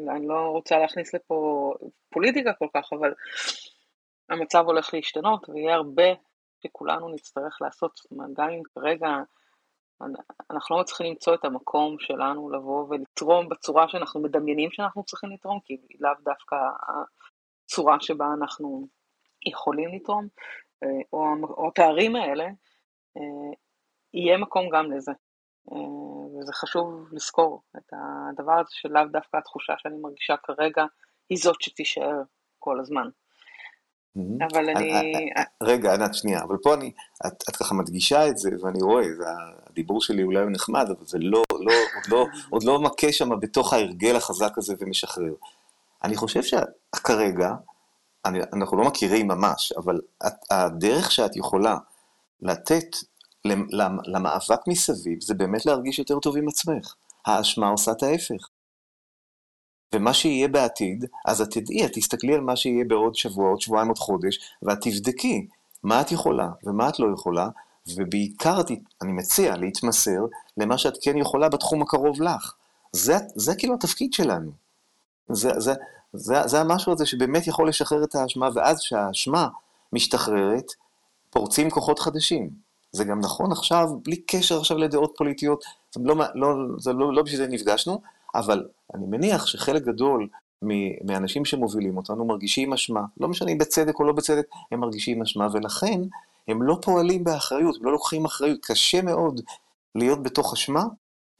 ואני לא רוצה להכניס לפה פוליטיקה כל כך, אבל המצב הולך להשתנות, ויהיה הרבה שכולנו נצטרך לעשות, גם אם כרגע. אנחנו לא מצליחים למצוא את המקום שלנו לבוא ולתרום בצורה שאנחנו מדמיינים שאנחנו צריכים לתרום, כי לאו דווקא הצורה שבה אנחנו יכולים לתרום, או, או התארים האלה, אה, יהיה מקום גם לזה. אה, וזה חשוב לזכור את הדבר הזה שלאו דווקא התחושה שאני מרגישה כרגע היא זאת שתישאר כל הזמן. אבל אני... רגע, ענת, שנייה, אבל פה אני, את, את ככה מדגישה את זה, ואני רואה, הדיבור שלי אולי הוא נחמד, אבל זה לא, לא, עוד לא, עוד לא מכה שם בתוך ההרגל החזק הזה ומשחרר. אני חושב שכרגע, אני, אנחנו לא מכירים ממש, אבל את, הדרך שאת יכולה לתת למאבק מסביב, זה באמת להרגיש יותר טוב עם עצמך. האשמה עושה את ההפך. ומה שיהיה בעתיד, אז את תדעי, את תסתכלי על מה שיהיה בעוד שבוע, עוד שבועיים, עוד חודש, ואת תבדקי מה את יכולה ומה את לא יכולה, ובעיקר אני מציע להתמסר למה שאת כן יכולה בתחום הקרוב לך. זה, זה כאילו התפקיד שלנו. זה, זה, זה, זה המשהו הזה שבאמת יכול לשחרר את האשמה, ואז כשהאשמה משתחררת, פורצים כוחות חדשים. זה גם נכון עכשיו, בלי קשר עכשיו לדעות פוליטיות, זה לא, לא, זה לא, לא בשביל זה נפגשנו, אבל אני מניח שחלק גדול מאנשים שמובילים אותנו מרגישים אשמה, לא משנה אם בצדק או לא בצדק, הם מרגישים אשמה, ולכן הם לא פועלים באחריות, הם לא לוקחים אחריות. קשה מאוד להיות בתוך אשמה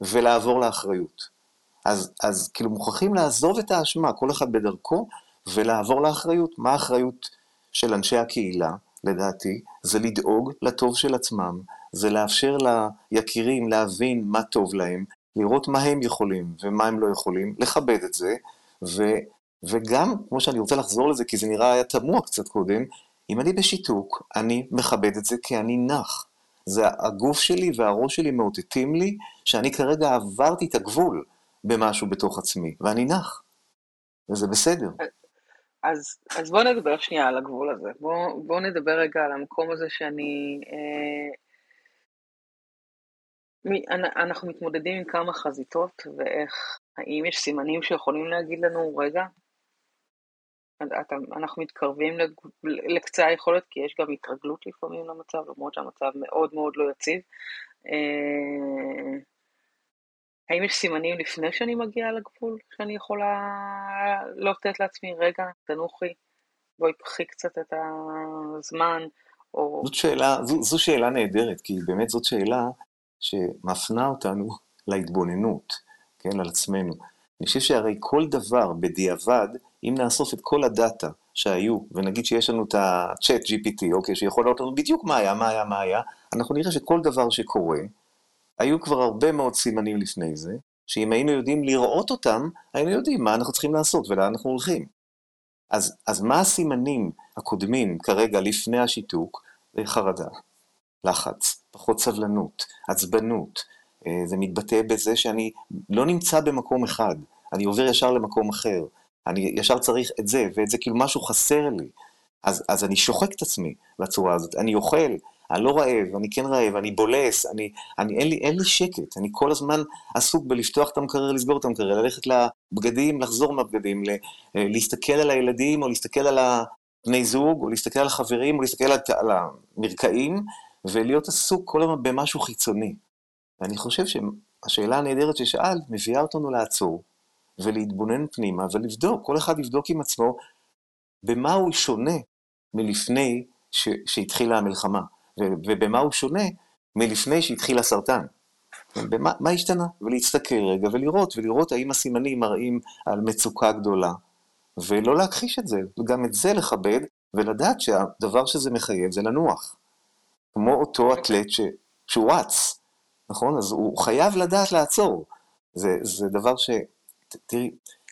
ולעבור לאחריות. אז, אז כאילו מוכרחים לעזוב את האשמה, כל אחד בדרכו, ולעבור לאחריות. מה האחריות של אנשי הקהילה, לדעתי? זה לדאוג לטוב של עצמם, זה לאפשר ליקירים להבין מה טוב להם, לראות מה הם יכולים ומה הם לא יכולים, לכבד את זה, ו, וגם, כמו שאני רוצה לחזור לזה, כי זה נראה היה תמוה קצת קודם, אם אני בשיתוק, אני מכבד את זה כי אני נח. זה הגוף שלי והראש שלי מאותתים לי שאני כרגע עברתי את הגבול במשהו בתוך עצמי, ואני נח. וזה בסדר. אז, אז בואו נדבר שנייה על הגבול הזה. בואו בוא נדבר רגע על המקום הזה שאני... אה, אנחנו מתמודדים עם כמה חזיתות, ואיך, האם יש סימנים שיכולים להגיד לנו, רגע, אנחנו מתקרבים לקצה היכולת, כי יש גם התרגלות לפעמים למצב, למרות שהמצב מאוד מאוד לא יציב. אה, האם יש סימנים לפני שאני מגיעה לגבול, שאני יכולה לאותת לעצמי, רגע, תנוחי, בואי קחי קצת את הזמן, או... זאת שאלה, זו, זו שאלה נהדרת, כי באמת זאת שאלה שמפנה אותנו להתבוננות, כן, על עצמנו. אני חושב שהרי כל דבר בדיעבד, אם נאסוף את כל הדאטה שהיו, ונגיד שיש לנו את ה-chat GPT, אוקיי, שיכול לראות לנו בדיוק מה היה, מה היה, מה היה, אנחנו נראה שכל דבר שקורה, היו כבר הרבה מאוד סימנים לפני זה, שאם היינו יודעים לראות אותם, היינו יודעים מה אנחנו צריכים לעשות ולאן אנחנו הולכים. אז, אז מה הסימנים הקודמים כרגע לפני השיתוק? חרדה, לחץ, פחות סבלנות, עצבנות. אה, זה מתבטא בזה שאני לא נמצא במקום אחד, אני עובר ישר למקום אחר. אני ישר צריך את זה ואת זה, כאילו משהו חסר לי. אז, אז אני שוחק את עצמי בצורה הזאת, אני אוכל, אני לא רעב, אני כן רעב, אני בולס, אני, אני, אין, לי, אין לי שקט, אני כל הזמן עסוק בלפתוח את המקרר, לסגור את המקרר, ללכת לבגדים, לחזור מהבגדים, אה, להסתכל על הילדים, או להסתכל על בני זוג, או להסתכל על החברים, או להסתכל על, על המרקעים, ולהיות עסוק כל הזמן במשהו חיצוני. ואני חושב שהשאלה הנהדרת ששאלת מביאה אותנו לעצור, ולהתבונן פנימה, ולבדוק, כל אחד יבדוק עם עצמו במה הוא שונה מלפני ש, שהתחילה המלחמה. ובמה הוא שונה מלפני שהתחיל הסרטן. במה, מה השתנה? ולהסתכל רגע ולראות, ולראות האם הסימנים מראים על מצוקה גדולה, ולא להכחיש את זה, וגם את זה לכבד, ולדעת שהדבר שזה מחייב זה לנוח. כמו אותו אתלט ש... שהוא רץ, נכון? אז הוא חייב לדעת לעצור. זה, זה דבר ש... תראי,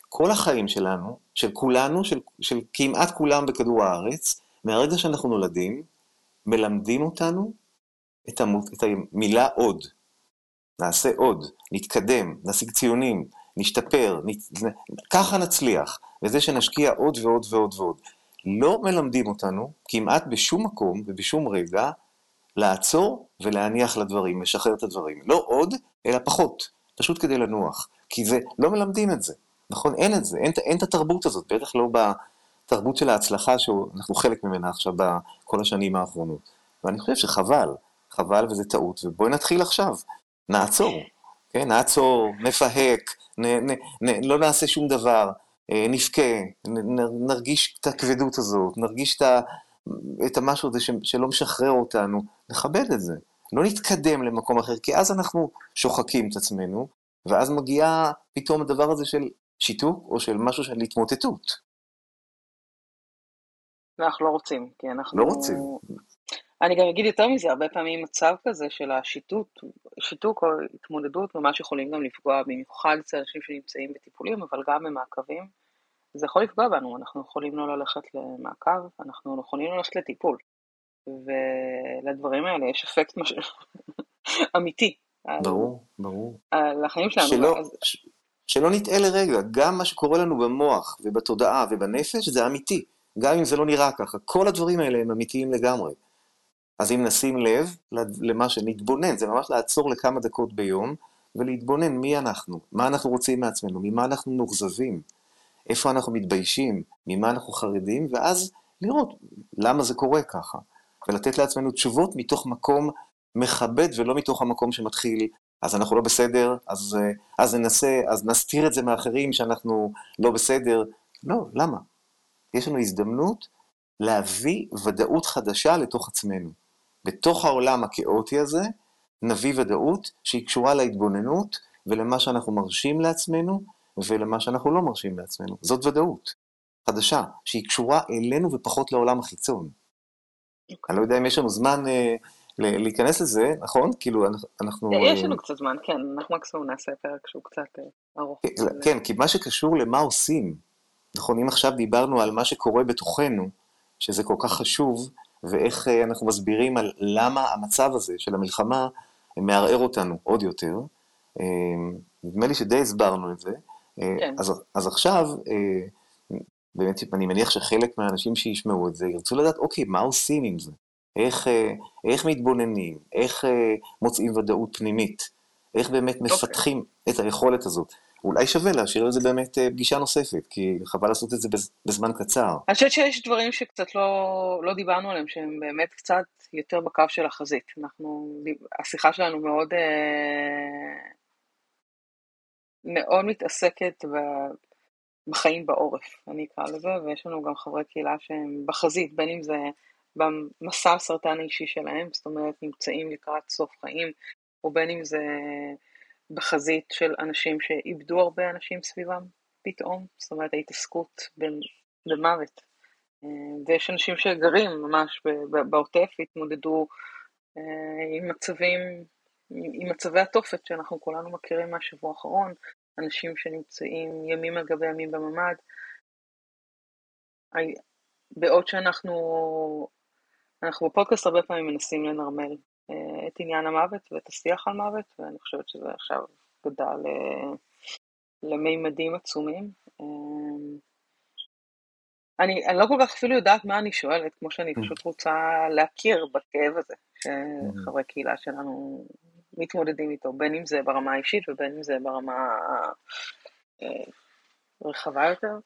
כל החיים שלנו, של כולנו, של, של כמעט כולם בכדור הארץ, מהרגע שאנחנו נולדים, מלמדים אותנו את, המות, את המילה עוד. נעשה עוד, נתקדם, נשיג ציונים, נשתפר, נת... ככה נצליח, וזה שנשקיע עוד ועוד ועוד ועוד. לא מלמדים אותנו כמעט בשום מקום ובשום רגע לעצור ולהניח לדברים, לשחרר את הדברים. לא עוד, אלא פחות, פשוט כדי לנוח. כי זה, לא מלמדים את זה, נכון? אין את זה, אין, אין את התרבות הזאת, בטח לא תרבות של ההצלחה שאנחנו חלק ממנה עכשיו בכל השנים האחרונות. ואני חושב שחבל, חבל וזה טעות, ובואי נתחיל עכשיו, נעצור, כן, נעצור, נפהק, נ, נ, נ, לא נעשה שום דבר, אה, נבכה, נרגיש את הכבדות הזאת, נרגיש את, ה, את המשהו הזה שלא משחרר אותנו, נכבד את זה. לא נתקדם למקום אחר, כי אז אנחנו שוחקים את עצמנו, ואז מגיע פתאום הדבר הזה של שיתוק, או של משהו של התמוטטות. ואנחנו לא רוצים, כי אנחנו... לא רוצים. אני גם אגיד יותר מזה, הרבה פעמים מצב כזה של השיתוק, שיתוק או התמודדות ממש יכולים גם לפגוע, במיוחד אצל אנשים שנמצאים בטיפולים, אבל גם במעקבים. זה יכול לפגוע בנו, אנחנו יכולים לא ללכת למעקב, אנחנו יכולים ללכת לטיפול. ולדברים האלה יש אפקט מש... אמיתי. ברור, ברור. על החיים שלנו. שלא, אז... שלא נטעה לרגע, גם מה שקורה לנו במוח ובתודעה ובנפש זה אמיתי. גם אם זה לא נראה ככה, כל הדברים האלה הם אמיתיים לגמרי. אז אם נשים לב למה שנתבונן, זה ממש לעצור לכמה דקות ביום ולהתבונן מי אנחנו, מה אנחנו רוצים מעצמנו, ממה אנחנו מאוכזבים, איפה אנחנו מתביישים, ממה אנחנו חרדים, ואז לראות למה זה קורה ככה, ולתת לעצמנו תשובות מתוך מקום מכבד ולא מתוך המקום שמתחיל, אז אנחנו לא בסדר, אז, אז ננסה, אז נסתיר את זה מאחרים שאנחנו לא בסדר. לא, למה? יש לנו הזדמנות להביא ודאות חדשה לתוך עצמנו. בתוך העולם הכאוטי הזה, נביא ודאות שהיא קשורה להתבוננות ולמה שאנחנו מרשים לעצמנו ולמה שאנחנו לא מרשים לעצמנו. זאת ודאות חדשה, שהיא קשורה אלינו ופחות לעולם החיצון. אני לא יודע אם יש לנו זמן אה, להיכנס לזה, נכון? כאילו, אנחנו... יש לנו קצת זמן, כן, אנחנו מקסימום נעשה פרק שהוא קצת ארוך. כן, כי מה שקשור למה עושים, נכון, אם עכשיו דיברנו על מה שקורה בתוכנו, שזה כל כך חשוב, ואיך אנחנו מסבירים על למה המצב הזה של המלחמה מערער אותנו עוד יותר, נדמה לי שדי הסברנו את זה. כן. אז, אז עכשיו, באמת, אני מניח שחלק מהאנשים שישמעו את זה ירצו לדעת, אוקיי, מה עושים עם זה? איך, איך מתבוננים? איך מוצאים ודאות פנימית? איך באמת אוקיי. מפתחים okay. את היכולת הזאת? אולי שווה להשאיר לזה באמת פגישה נוספת, כי חבל לעשות את זה בזמן קצר. אני חושבת שיש דברים שקצת לא, לא דיברנו עליהם, שהם באמת קצת יותר בקו של החזית. אנחנו, השיחה שלנו מאוד, מאוד מתעסקת בחיים בעורף, אני אקרא לזה, ויש לנו גם חברי קהילה שהם בחזית, בין אם זה במסע הסרטן האישי שלהם, זאת אומרת נמצאים לקראת סוף חיים, או בין אם זה בחזית של אנשים שאיבדו הרבה אנשים סביבם פתאום, זאת אומרת ההתעסקות במוות. ויש אנשים שגרים ממש בעוטף, התמודדו אה, עם מצבים, עם מצבי התופת שאנחנו כולנו מכירים מהשבוע האחרון, אנשים שנמצאים ימים על גבי ימים בממ"ד. בעוד שאנחנו, אנחנו בפודקאסט הרבה פעמים מנסים לנרמל אה, את עניין המוות ואת השיח על מוות, ואני חושבת שזה עכשיו גדל אה, למימדים עצומים. אה, אני, אני לא כל כך אפילו יודעת מה אני שואלת, כמו שאני פשוט רוצה להכיר בכאב הזה שחברי קהילה שלנו מתמודדים איתו, בין אם זה ברמה האישית ובין אם זה ברמה רחבה יותר.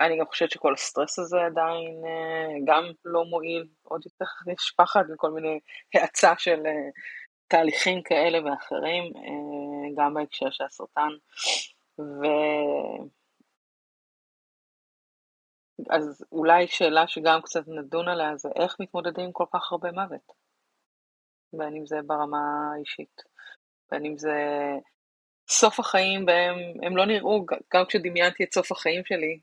אני גם חושבת שכל הסטרס הזה עדיין אה, גם לא מועיל, עוד יותר יש פחד וכל מיני האצה של אה, תהליכים כאלה ואחרים, אה, גם בהקשר של הסרטן. ו... אז אולי שאלה שגם קצת נדון עליה זה איך מתמודדים עם כל כך הרבה מוות, בין אם זה ברמה האישית, בין אם זה סוף החיים בהם, הם לא נראו, גם כשדמיינתי את סוף החיים שלי,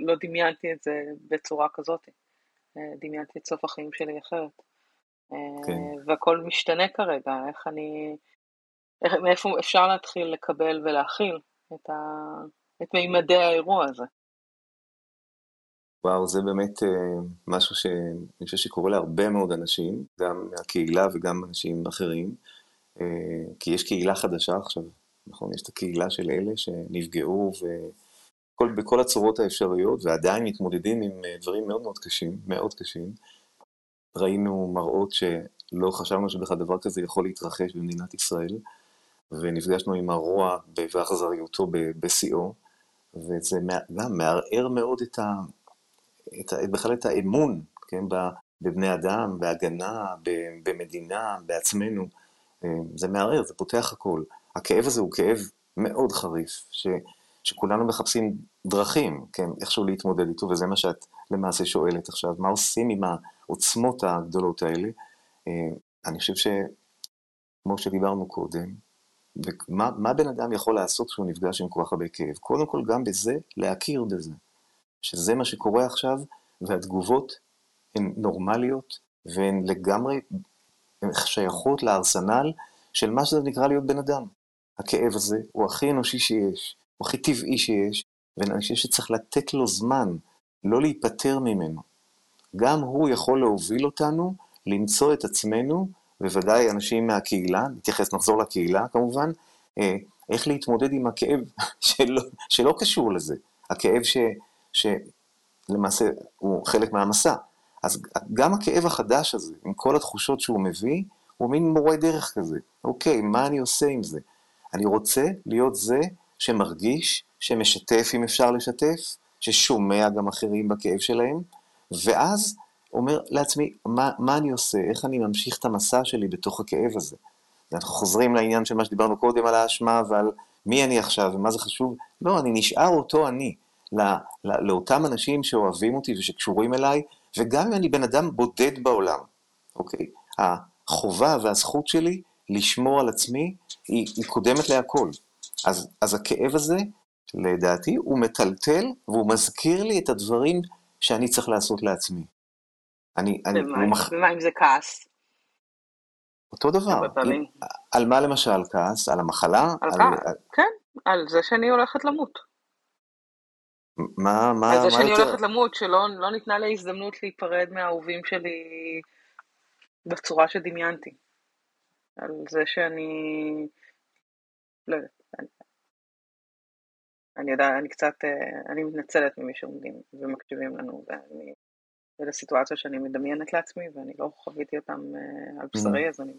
לא דמיינתי את זה בצורה כזאת. אה, דמיינתי את סוף החיים שלי אחרת. אה, כן. והכל משתנה כרגע, איך אני, איך, מאיפה אפשר להתחיל לקבל ולהכיל את, ה, את מימדי האירוע הזה. וואו, זה באמת uh, משהו שאני חושב שקורה להרבה מאוד אנשים, גם מהקהילה וגם אנשים אחרים, כי יש קהילה חדשה עכשיו, נכון? יש את הקהילה של אלה שנפגעו וכל, בכל הצורות האפשריות, ועדיין מתמודדים עם אה, דברים מאוד מאוד קשים, מאוד קשים. ראינו מראות שלא חשבנו שבכלל דבר כזה יכול להתרחש במדינת ישראל, ונפגשנו עם הרוע ואכזריותו בשיאו, וזה גם מערער מאוד את ה... את ה... בכלל את האמון, כן, בבני אדם, בהגנה, במדינה, בעצמנו. אה, זה מערער, זה פותח הכל. הכאב הזה הוא כאב מאוד חריף, ש, שכולנו מחפשים דרכים, כן, איכשהו להתמודד איתו, וזה מה שאת למעשה שואלת עכשיו, מה עושים עם העוצמות הגדולות האלה? אה, אני חושב שכמו שדיברנו קודם, ומה, מה בן אדם יכול לעשות כשהוא נפגש עם כל כך הרבה כאב? קודם כל, גם בזה, להכיר בזה, שזה מה שקורה עכשיו, והתגובות הן נורמליות, והן לגמרי שייכות לארסנל של מה שזה נקרא להיות בן אדם. הכאב הזה הוא הכי אנושי שיש, הוא הכי טבעי שיש, ואני חושב שצריך לתת לו זמן, לא להיפטר ממנו. גם הוא יכול להוביל אותנו למצוא את עצמנו, בוודאי אנשים מהקהילה, נתייחס, נחזור לקהילה כמובן, אה, איך להתמודד עם הכאב שלא, שלא קשור לזה, הכאב ש, שלמעשה הוא חלק מהמסע. אז גם הכאב החדש הזה, עם כל התחושות שהוא מביא, הוא מין מורה דרך כזה. אוקיי, מה אני עושה עם זה? אני רוצה להיות זה שמרגיש, שמשתף אם אפשר לשתף, ששומע גם אחרים בכאב שלהם, ואז אומר לעצמי, מה, מה אני עושה? איך אני ממשיך את המסע שלי בתוך הכאב הזה? ואנחנו חוזרים לעניין של מה שדיברנו קודם על האשמה ועל מי אני עכשיו ומה זה חשוב. לא, אני נשאר אותו אני, לא, לא, לאותם אנשים שאוהבים אותי ושקשורים אליי, וגם אם אני בן אדם בודד בעולם, אוקיי? החובה והזכות שלי לשמור על עצמי היא, היא קודמת להכל. אז, אז הכאב הזה, לדעתי, הוא מטלטל והוא מזכיר לי את הדברים שאני צריך לעשות לעצמי. אני, אני, ומה, מח... ומה אם זה כעס? אותו דבר. אם, על מה למשל כעס? על המחלה? על, על כעס, על... כן, על זה שאני הולכת למות. מה, מה, על זה מה שאני יותר? הולכת למות, שלא לא ניתנה לי הזדמנות להיפרד מהאהובים שלי בצורה שדמיינתי. על זה שאני... לא יודעת, אני, אני יודעת, אני קצת, אה, אני מתנצלת ממי שעומדים ומקשיבים לנו, ואני, אלה סיטואציות שאני מדמיינת לעצמי, ואני לא חוויתי אותן אה, על בשרי, mm-hmm. אז אני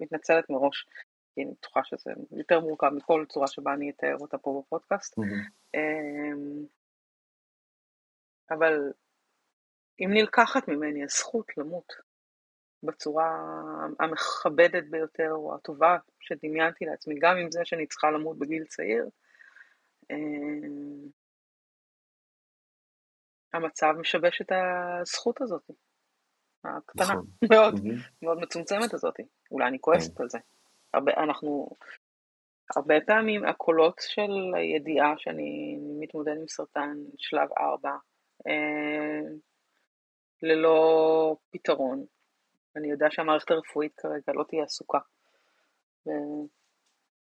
מתנצלת מראש, כי אני בטוחה שזה יותר מורכב מכל צורה שבה אני אתאר אותה פה בפודקאסט. Mm-hmm. אבל אם נלקחת ממני הזכות למות בצורה המכבדת ביותר או הטובה שדמיינתי לעצמי, גם עם זה שאני צריכה למות בגיל צעיר, אה, המצב משבש את הזכות הזאת, הקטנה נכון. מאוד, mm-hmm. מאוד מצומצמת הזאת. אולי אני כועסת mm-hmm. על זה. הרבה, אנחנו, הרבה פעמים הקולות של הידיעה שאני מתמודד עם סרטן שלב 4, אה, ללא פתרון. אני יודע שהמערכת הרפואית כרגע לא תהיה עסוקה.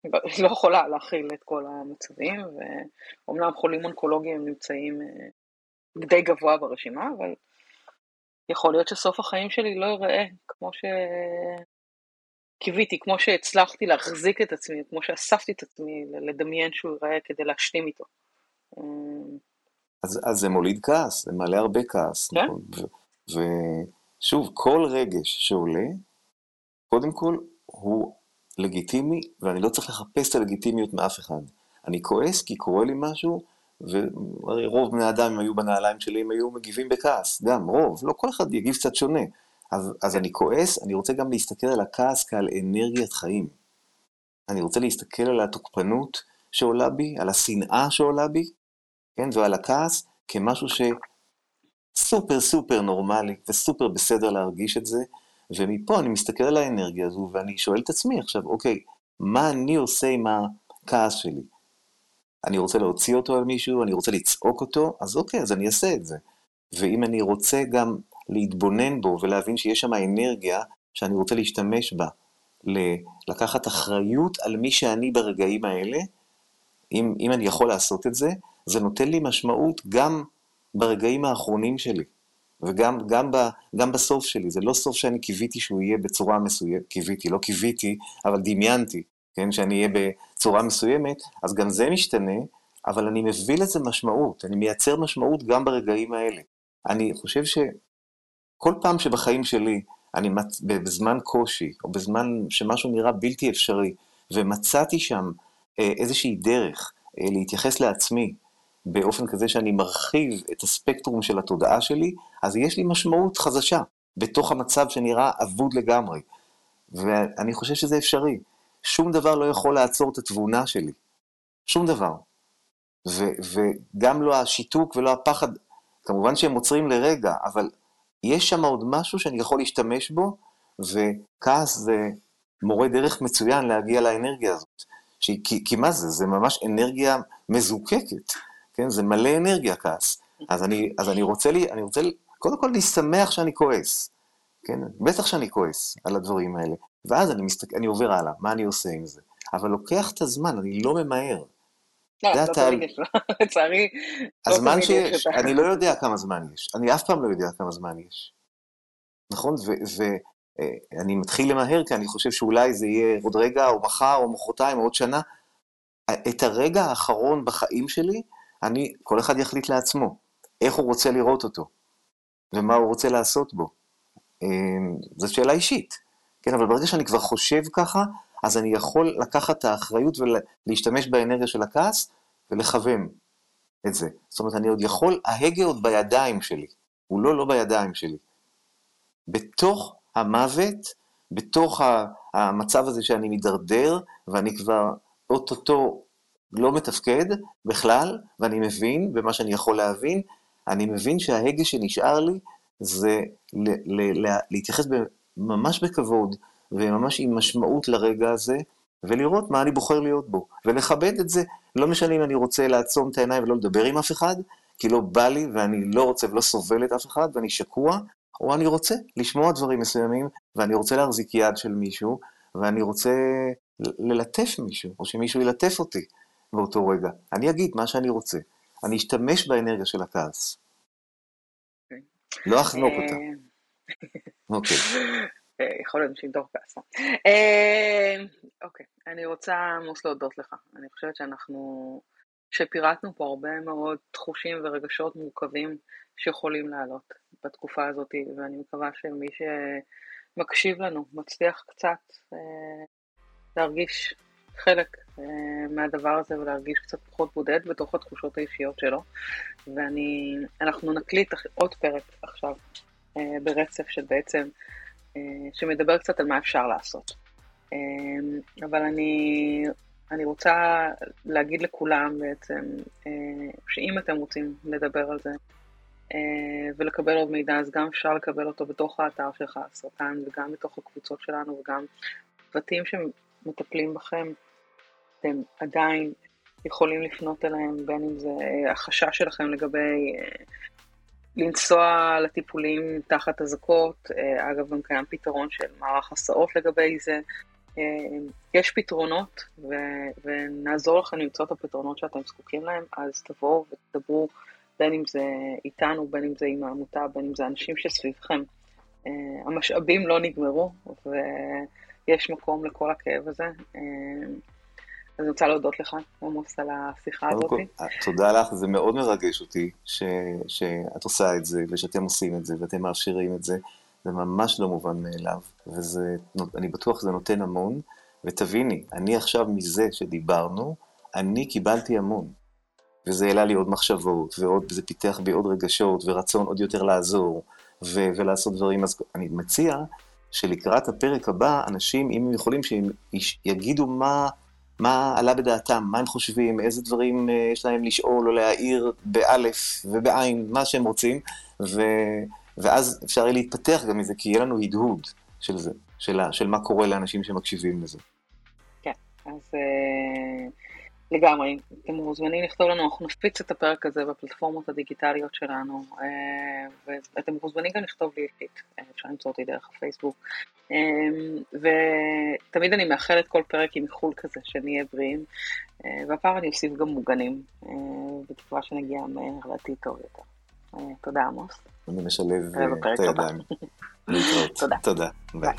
היא לא יכולה להכיל את כל המצבים, ואומנם חולים אונקולוגיים נמצאים אה, די גבוה ברשימה, אבל יכול להיות שסוף החיים שלי לא ייראה כמו שקיוויתי, כמו שהצלחתי להחזיק את עצמי, כמו שאספתי את עצמי לדמיין שהוא ייראה כדי להשלים איתו. אז, אז זה מוליד כעס, זה מעלה הרבה כעס. כן. נכון? ושוב, כל רגש שעולה, קודם כל הוא לגיטימי, ואני לא צריך לחפש את הלגיטימיות מאף אחד. אני כועס כי קורה לי משהו, והרי רוב בני אדם, אם היו בנעליים שלי, הם היו מגיבים בכעס, גם, רוב, לא כל אחד יגיב קצת שונה. אז, אז אני כועס, אני רוצה גם להסתכל על הכעס כעל אנרגיית חיים. אני רוצה להסתכל על התוקפנות שעולה בי, על השנאה שעולה בי, כן, ועל הכעס כמשהו שסופר סופר נורמלי וסופר בסדר להרגיש את זה, ומפה אני מסתכל על האנרגיה הזו ואני שואל את עצמי עכשיו, אוקיי, מה אני עושה עם הכעס שלי? אני רוצה להוציא אותו על מישהו, אני רוצה לצעוק אותו, אז אוקיי, אז אני אעשה את זה. ואם אני רוצה גם להתבונן בו ולהבין שיש שם אנרגיה שאני רוצה להשתמש בה, לקחת אחריות על מי שאני ברגעים האלה, אם, אם אני יכול לעשות את זה, זה נותן לי משמעות גם ברגעים האחרונים שלי. וגם גם, ב, גם בסוף שלי, זה לא סוף שאני קיוויתי שהוא יהיה בצורה מסוימת, קיוויתי, לא קיוויתי, אבל דמיינתי, כן, שאני אהיה בצורה מסוימת, אז גם זה משתנה, אבל אני מביא לזה משמעות, אני מייצר משמעות גם ברגעים האלה. אני חושב שכל פעם שבחיים שלי, אני מצ... בזמן קושי, או בזמן שמשהו נראה בלתי אפשרי, ומצאתי שם אה, איזושהי דרך אה, להתייחס לעצמי, באופן כזה שאני מרחיב את הספקטרום של התודעה שלי, אז יש לי משמעות חדשה בתוך המצב שנראה אבוד לגמרי. ואני חושב שזה אפשרי. שום דבר לא יכול לעצור את התבונה שלי. שום דבר. ו- וגם לא השיתוק ולא הפחד, כמובן שהם עוצרים לרגע, אבל יש שם עוד משהו שאני יכול להשתמש בו, וכעס זה מורה דרך מצוין להגיע לאנרגיה הזאת. כי, כי מה זה? זה ממש אנרגיה מזוקקת. כן? זה מלא אנרגיה, כעס. אז אני, אז אני רוצה לי, אני רוצה קודם כל להשמח שאני כועס, כן? בטח שאני כועס על הדברים האלה. ואז אני, מסתכל, אני עובר הלאה, מה אני עושה עם זה? אבל לוקח את הזמן, אני לא ממהר. לא, לא תמיד יש, לצערי, לא הזמן שיש, אני לא יודע כמה זמן יש. אני אף פעם לא יודע כמה זמן יש. נכון? ואני אה, מתחיל למהר, כי אני חושב שאולי זה יהיה עוד רגע, או מחר, או מחרתיים, או עוד שנה. את הרגע האחרון בחיים שלי, אני, כל אחד יחליט לעצמו איך הוא רוצה לראות אותו, ומה הוא רוצה לעשות בו. אמ, זו שאלה אישית, כן, אבל ברגע שאני כבר חושב ככה, אז אני יכול לקחת את האחריות ולהשתמש באנרגיה של הכעס ולכוון את זה. זאת אומרת, אני עוד יכול, ההגה עוד בידיים שלי, הוא לא לא בידיים שלי. בתוך המוות, בתוך המצב הזה שאני מידרדר, ואני כבר אוטוטו לא מתפקד בכלל, ואני מבין, במה שאני יכול להבין, אני מבין שההגה שנשאר לי זה ל- ל- ל- להתייחס ממש בכבוד וממש עם משמעות לרגע הזה, ולראות מה אני בוחר להיות בו, ולכבד את זה. לא משנה אם אני רוצה לעצום את העיניים ולא לדבר עם אף אחד, כי לא בא לי ואני לא רוצה ולא סובל את אף אחד ואני שקוע, או אני רוצה לשמוע דברים מסוימים, ואני רוצה להחזיק יד של מישהו, ואני רוצה ללטף מישהו, או שמישהו ילטף אותי באותו רגע. אני אגיד מה שאני רוצה. אני אשתמש באנרגיה של הכעס. לא אחנוק אותה. אה, אוקיי. אה, יכול להיות שימדור כעסה. אה, אוקיי, אני רוצה עמוס להודות לך. אני חושבת שאנחנו, שפירטנו פה הרבה מאוד תחושים ורגשות מורכבים שיכולים לעלות בתקופה הזאת, ואני מקווה שמי שמקשיב לנו מצליח קצת להרגיש חלק מהדבר הזה ולהרגיש קצת פחות בודד בתוך התחושות האישיות שלו. ואנחנו נקליט עוד פרק עכשיו ברצף של בעצם אה, שמדבר קצת על מה אפשר לעשות. אה, אבל אני, אני רוצה להגיד לכולם בעצם, אה, שאם אתם רוצים לדבר על זה ולקבל עוד מידע, אז גם אפשר לקבל אותו בתוך האתר שלך, הסרטן, וגם בתוך הקבוצות שלנו, וגם צוותים שמטפלים בכם, אתם עדיין יכולים לפנות אליהם, בין אם זה החשש שלכם לגבי לנסוע לטיפולים תחת אזעקות, אה, אגב גם קיים פתרון של מערך הסעות לגבי זה. אה, יש פתרונות ו- ונעזור לכם למצוא את הפתרונות שאתם זקוקים להם, אז תבואו ותדברו בין אם זה איתנו, בין אם זה עם העמותה, בין אם זה אנשים שסביבכם. אה, המשאבים לא נגמרו ויש מקום לכל הכאב הזה. אני רוצה להודות לך, עמוס, על השיחה הזאת. תודה לך, זה מאוד מרגש אותי ש, שאת עושה את זה, ושאתם עושים את זה, ואתם מאפשרים את זה. זה ממש לא מובן מאליו, ואני בטוח שזה נותן המון. ותביני, אני עכשיו מזה שדיברנו, אני קיבלתי המון. וזה העלה לי עוד מחשבות, וזה פיתח בי עוד רגשות, ורצון עוד יותר לעזור, ו- ולעשות דברים. אז אני מציע שלקראת הפרק הבא, אנשים, אם הם יכולים, שיגידו מה... מה עלה בדעתם, מה הם חושבים, איזה דברים אה, יש להם לשאול או להעיר באלף ובעין, מה שהם רוצים, ו, ואז אפשר יהיה להתפתח גם מזה, כי יהיה לנו הדהוד של זה, של, של מה קורה לאנשים שמקשיבים לזה. כן, אז... Uh... לגמרי. אתם מוזמנים לכתוב לנו, אנחנו נפיץ את הפרק הזה בפלטפורמות הדיגיטליות שלנו, אה, ואתם מוזמנים גם לכתוב לי אישית, אה, אפשר למצוא אותי דרך הפייסבוק. אה, ותמיד אני מאחלת כל פרק עם איחול כזה, שנהיה בריאים, והפעם אני אוסיף גם מוגנים, בתקווה שנגיע מהר לעתיד טוב יותר. תודה עמוס. אני משלב את הידיים. תודה. תודה. ביי.